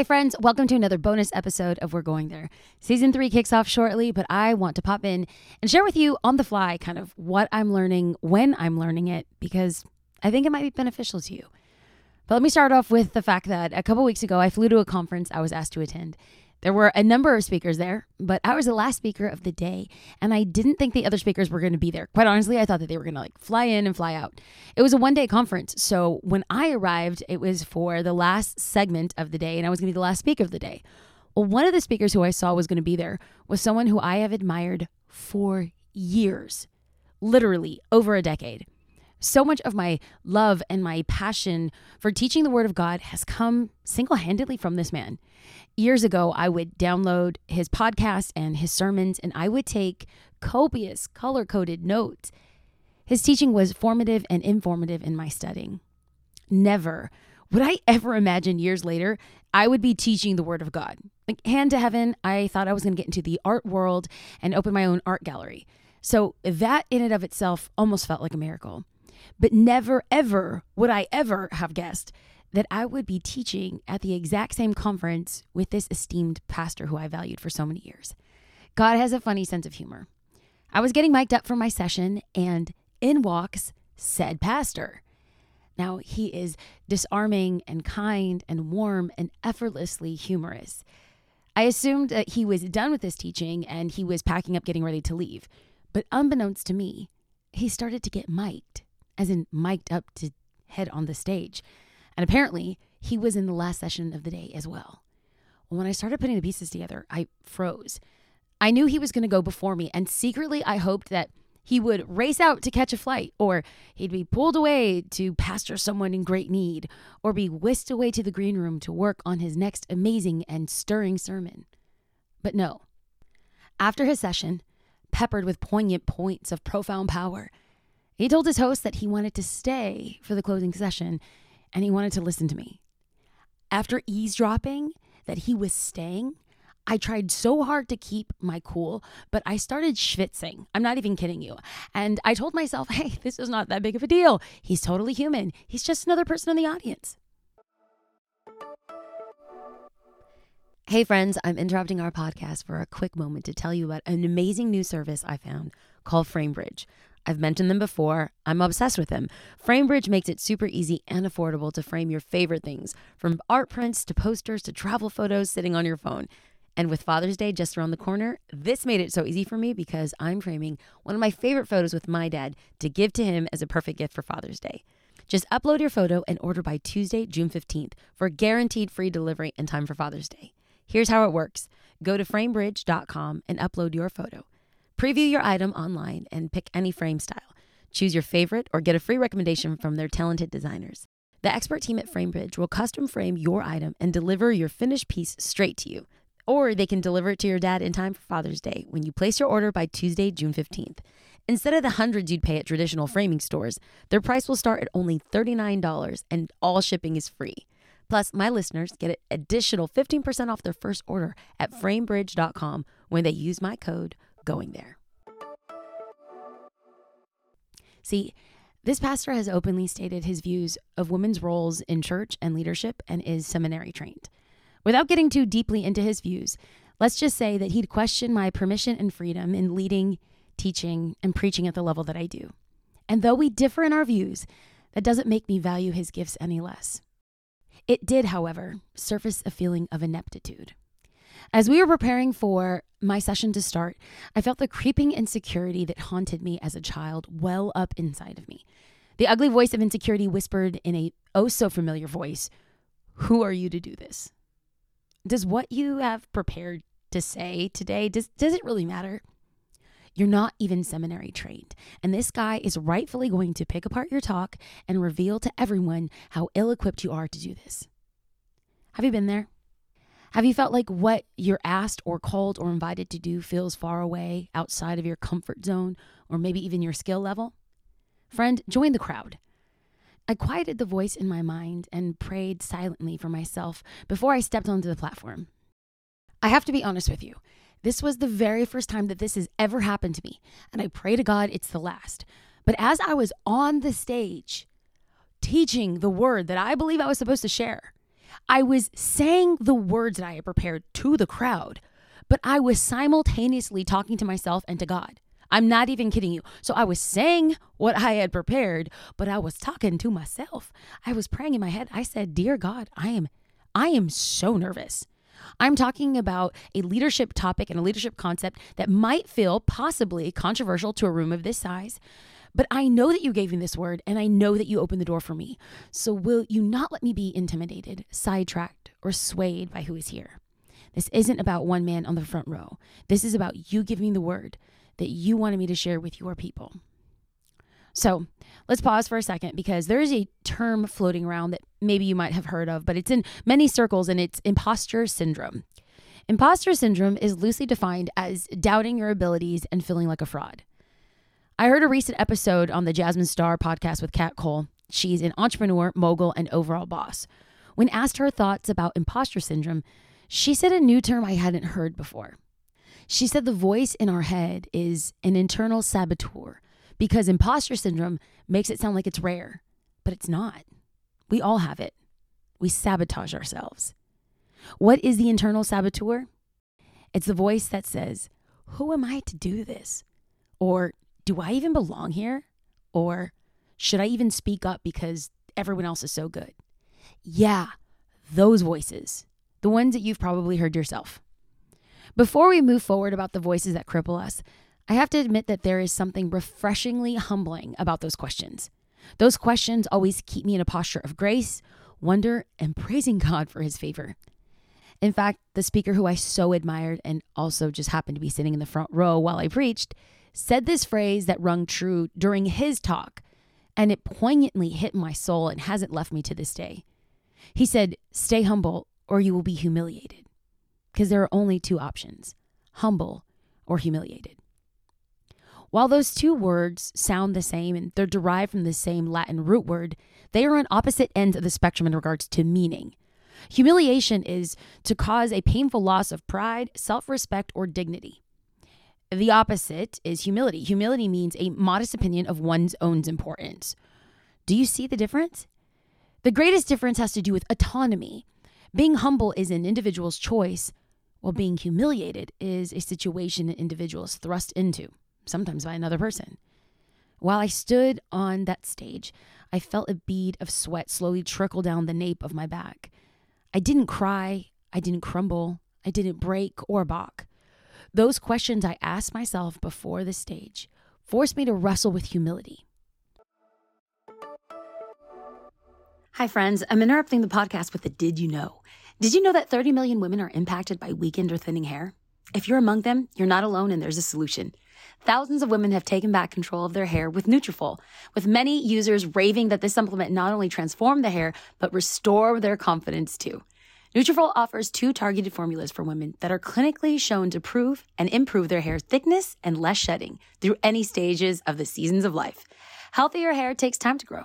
Hi, friends. Welcome to another bonus episode of We're Going There. Season three kicks off shortly, but I want to pop in and share with you on the fly kind of what I'm learning when I'm learning it because I think it might be beneficial to you. But let me start off with the fact that a couple weeks ago, I flew to a conference I was asked to attend. There were a number of speakers there, but I was the last speaker of the day, and I didn't think the other speakers were going to be there. Quite honestly, I thought that they were going to like fly in and fly out. It was a one day conference, so when I arrived, it was for the last segment of the day, and I was going to be the last speaker of the day. Well, one of the speakers who I saw was going to be there was someone who I have admired for years, literally over a decade. So much of my love and my passion for teaching the Word of God has come single handedly from this man years ago, I would download his podcast and his sermons, and I would take copious, color coded notes. His teaching was formative and informative in my studying. Never would I ever imagine years later I would be teaching the Word of God. Like, hand to heaven, I thought I was going to get into the art world and open my own art gallery. So, that in and of itself almost felt like a miracle. But never, ever would I ever have guessed that I would be teaching at the exact same conference with this esteemed pastor who I valued for so many years. God has a funny sense of humor. I was getting mic'd up for my session, and in walks said pastor. Now, he is disarming and kind and warm and effortlessly humorous. I assumed that he was done with his teaching and he was packing up, getting ready to leave. But unbeknownst to me, he started to get mic'd, as in mic'd up to head on the stage. And apparently, he was in the last session of the day as well. When I started putting the pieces together, I froze. I knew he was going to go before me, and secretly, I hoped that he would race out to catch a flight, or he'd be pulled away to pastor someone in great need, or be whisked away to the green room to work on his next amazing and stirring sermon. But no. After his session, peppered with poignant points of profound power, he told his host that he wanted to stay for the closing session and he wanted to listen to me. After eavesdropping that he was staying, I tried so hard to keep my cool, but I started schwitzing. I'm not even kidding you. And I told myself, hey, this is not that big of a deal. He's totally human. He's just another person in the audience. Hey, friends, I'm interrupting our podcast for a quick moment to tell you about an amazing new service I found called FrameBridge. I've mentioned them before. I'm obsessed with them. FrameBridge makes it super easy and affordable to frame your favorite things, from art prints to posters to travel photos sitting on your phone. And with Father's Day just around the corner, this made it so easy for me because I'm framing one of my favorite photos with my dad to give to him as a perfect gift for Father's Day. Just upload your photo and order by Tuesday, June 15th for guaranteed free delivery in time for Father's Day. Here's how it works go to framebridge.com and upload your photo. Preview your item online and pick any frame style. Choose your favorite or get a free recommendation from their talented designers. The expert team at FrameBridge will custom frame your item and deliver your finished piece straight to you. Or they can deliver it to your dad in time for Father's Day when you place your order by Tuesday, June 15th. Instead of the hundreds you'd pay at traditional framing stores, their price will start at only $39 and all shipping is free. Plus, my listeners get an additional 15% off their first order at framebridge.com when they use my code going there. See, this pastor has openly stated his views of women's roles in church and leadership and is seminary trained. Without getting too deeply into his views, let's just say that he'd question my permission and freedom in leading, teaching, and preaching at the level that I do. And though we differ in our views, that doesn't make me value his gifts any less. It did, however, surface a feeling of ineptitude. As we were preparing for my session to start, I felt the creeping insecurity that haunted me as a child well up inside of me. The ugly voice of insecurity whispered in a oh so familiar voice, Who are you to do this? Does what you have prepared to say today, does, does it really matter? You're not even seminary trained. And this guy is rightfully going to pick apart your talk and reveal to everyone how ill equipped you are to do this. Have you been there? Have you felt like what you're asked or called or invited to do feels far away, outside of your comfort zone, or maybe even your skill level? Friend, join the crowd. I quieted the voice in my mind and prayed silently for myself before I stepped onto the platform. I have to be honest with you. This was the very first time that this has ever happened to me, and I pray to God it's the last. But as I was on the stage, teaching the word that I believe I was supposed to share, I was saying the words that I had prepared to the crowd, but I was simultaneously talking to myself and to God. I'm not even kidding you. So I was saying what I had prepared, but I was talking to myself. I was praying in my head. I said, "Dear God, I am I am so nervous. I'm talking about a leadership topic and a leadership concept that might feel possibly controversial to a room of this size. But I know that you gave me this word and I know that you opened the door for me. So will you not let me be intimidated, sidetracked, or swayed by who is here? This isn't about one man on the front row. This is about you giving the word that you wanted me to share with your people. So let's pause for a second because there is a term floating around that maybe you might have heard of, but it's in many circles and it's imposter syndrome. Imposter syndrome is loosely defined as doubting your abilities and feeling like a fraud. I heard a recent episode on the Jasmine Star podcast with Kat Cole. She's an entrepreneur, mogul, and overall boss. When asked her thoughts about imposter syndrome, she said a new term I hadn't heard before. She said the voice in our head is an internal saboteur because imposter syndrome makes it sound like it's rare, but it's not. We all have it. We sabotage ourselves. What is the internal saboteur? It's the voice that says, Who am I to do this? Or do I even belong here? Or should I even speak up because everyone else is so good? Yeah, those voices, the ones that you've probably heard yourself. Before we move forward about the voices that cripple us, I have to admit that there is something refreshingly humbling about those questions. Those questions always keep me in a posture of grace, wonder, and praising God for his favor. In fact, the speaker who I so admired and also just happened to be sitting in the front row while I preached said this phrase that rung true during his talk, and it poignantly hit my soul and hasn't left me to this day. He said, Stay humble or you will be humiliated because there are only two options humble or humiliated. While those two words sound the same and they're derived from the same Latin root word, they are on opposite ends of the spectrum in regards to meaning. Humiliation is to cause a painful loss of pride, self respect, or dignity. The opposite is humility. Humility means a modest opinion of one's own importance. Do you see the difference? The greatest difference has to do with autonomy. Being humble is an individual's choice, while being humiliated is a situation an individual is thrust into, sometimes by another person. While I stood on that stage, I felt a bead of sweat slowly trickle down the nape of my back. I didn't cry, I didn't crumble, I didn't break or balk. Those questions I asked myself before the stage forced me to wrestle with humility. Hi, friends. I'm interrupting the podcast with a Did You Know? Did you know that 30 million women are impacted by weakened or thinning hair? If you're among them, you're not alone and there's a solution. Thousands of women have taken back control of their hair with Nutrafol, with many users raving that this supplement not only transformed the hair, but restore their confidence too. Nutrafol offers two targeted formulas for women that are clinically shown to prove and improve their hair thickness and less shedding through any stages of the seasons of life. Healthier hair takes time to grow.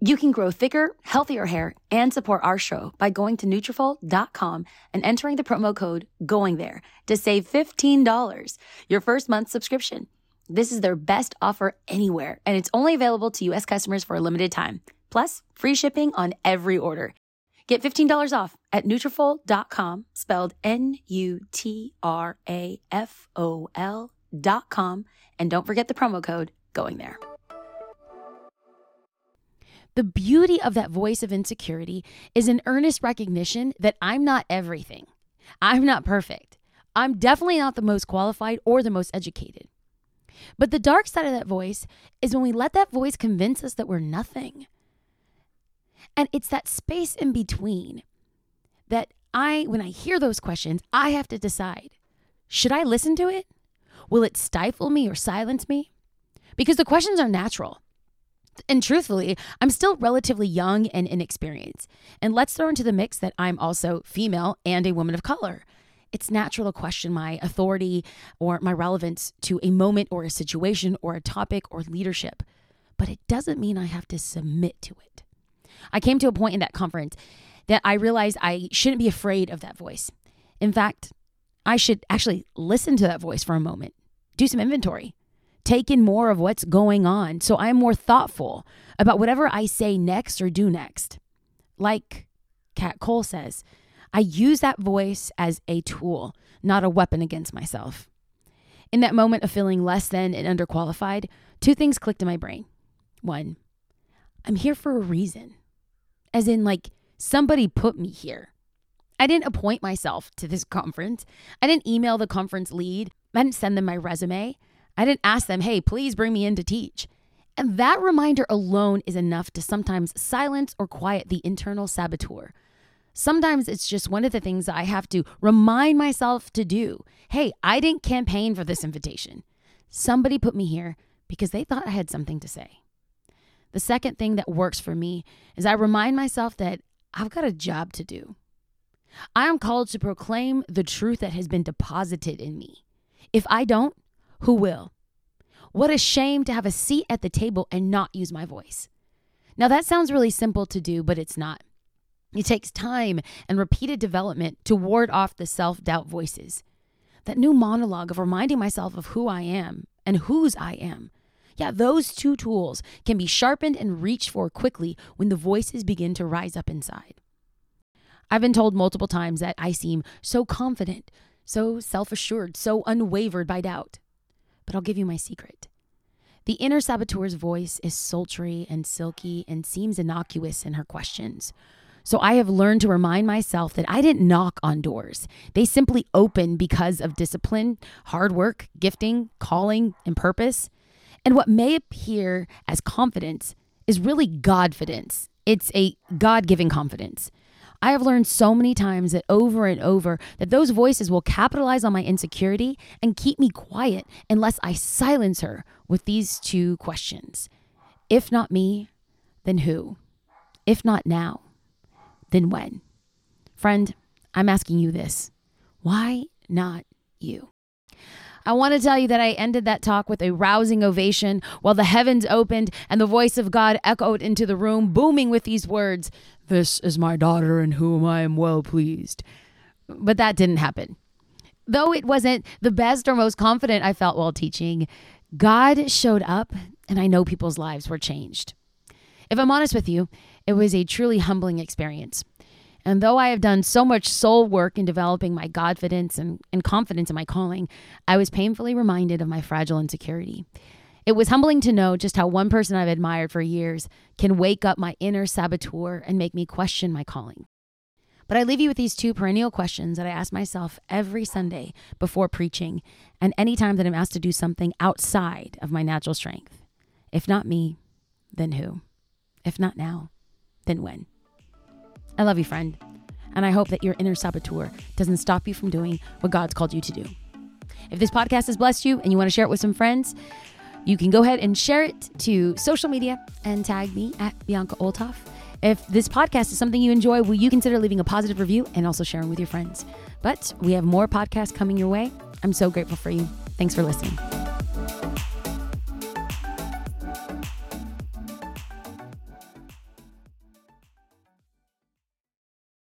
You can grow thicker, healthier hair and support our show by going to Nutrafol.com and entering the promo code GOING THERE to save $15, your first month subscription. This is their best offer anywhere, and it's only available to U.S. customers for a limited time. Plus, free shipping on every order. Get $15 off at Nutrafol.com, spelled N-U-T-R-A-F-O-L dot com, and don't forget the promo code GOING THERE. The beauty of that voice of insecurity is an earnest recognition that I'm not everything. I'm not perfect. I'm definitely not the most qualified or the most educated. But the dark side of that voice is when we let that voice convince us that we're nothing. And it's that space in between that I, when I hear those questions, I have to decide should I listen to it? Will it stifle me or silence me? Because the questions are natural. And truthfully, I'm still relatively young and inexperienced. And let's throw into the mix that I'm also female and a woman of color. It's natural to question my authority or my relevance to a moment or a situation or a topic or leadership, but it doesn't mean I have to submit to it. I came to a point in that conference that I realized I shouldn't be afraid of that voice. In fact, I should actually listen to that voice for a moment, do some inventory take in more of what's going on so I'm more thoughtful about whatever I say next or do next. Like, Kat Cole says, I use that voice as a tool, not a weapon against myself. In that moment of feeling less than and underqualified, two things clicked in my brain. One, I'm here for a reason, as in, like, somebody put me here. I didn't appoint myself to this conference. I didn't email the conference lead. I didn't send them my resume. I didn't ask them, hey, please bring me in to teach. And that reminder alone is enough to sometimes silence or quiet the internal saboteur. Sometimes it's just one of the things I have to remind myself to do. Hey, I didn't campaign for this invitation. Somebody put me here because they thought I had something to say. The second thing that works for me is I remind myself that I've got a job to do. I am called to proclaim the truth that has been deposited in me. If I don't, who will? What a shame to have a seat at the table and not use my voice. Now, that sounds really simple to do, but it's not. It takes time and repeated development to ward off the self doubt voices. That new monologue of reminding myself of who I am and whose I am. Yeah, those two tools can be sharpened and reached for quickly when the voices begin to rise up inside. I've been told multiple times that I seem so confident, so self assured, so unwavered by doubt. But I'll give you my secret. The inner saboteur's voice is sultry and silky and seems innocuous in her questions. So I have learned to remind myself that I didn't knock on doors. They simply open because of discipline, hard work, gifting, calling, and purpose. And what may appear as confidence is really Godfidence. It's a God giving confidence. I have learned so many times that over and over that those voices will capitalize on my insecurity and keep me quiet unless I silence her with these two questions. If not me, then who? If not now, then when? Friend, I'm asking you this. Why not you? I want to tell you that I ended that talk with a rousing ovation while the heavens opened and the voice of God echoed into the room, booming with these words This is my daughter in whom I am well pleased. But that didn't happen. Though it wasn't the best or most confident I felt while teaching, God showed up and I know people's lives were changed. If I'm honest with you, it was a truly humbling experience. And though I have done so much soul work in developing my confidence and, and confidence in my calling, I was painfully reminded of my fragile insecurity. It was humbling to know just how one person I've admired for years can wake up my inner saboteur and make me question my calling. But I leave you with these two perennial questions that I ask myself every Sunday before preaching and anytime that I'm asked to do something outside of my natural strength. If not me, then who? If not now, then when? I love you, friend. And I hope that your inner saboteur doesn't stop you from doing what God's called you to do. If this podcast has blessed you and you want to share it with some friends, you can go ahead and share it to social media and tag me at Bianca Olthoff. If this podcast is something you enjoy, will you consider leaving a positive review and also sharing with your friends? But we have more podcasts coming your way. I'm so grateful for you. Thanks for listening.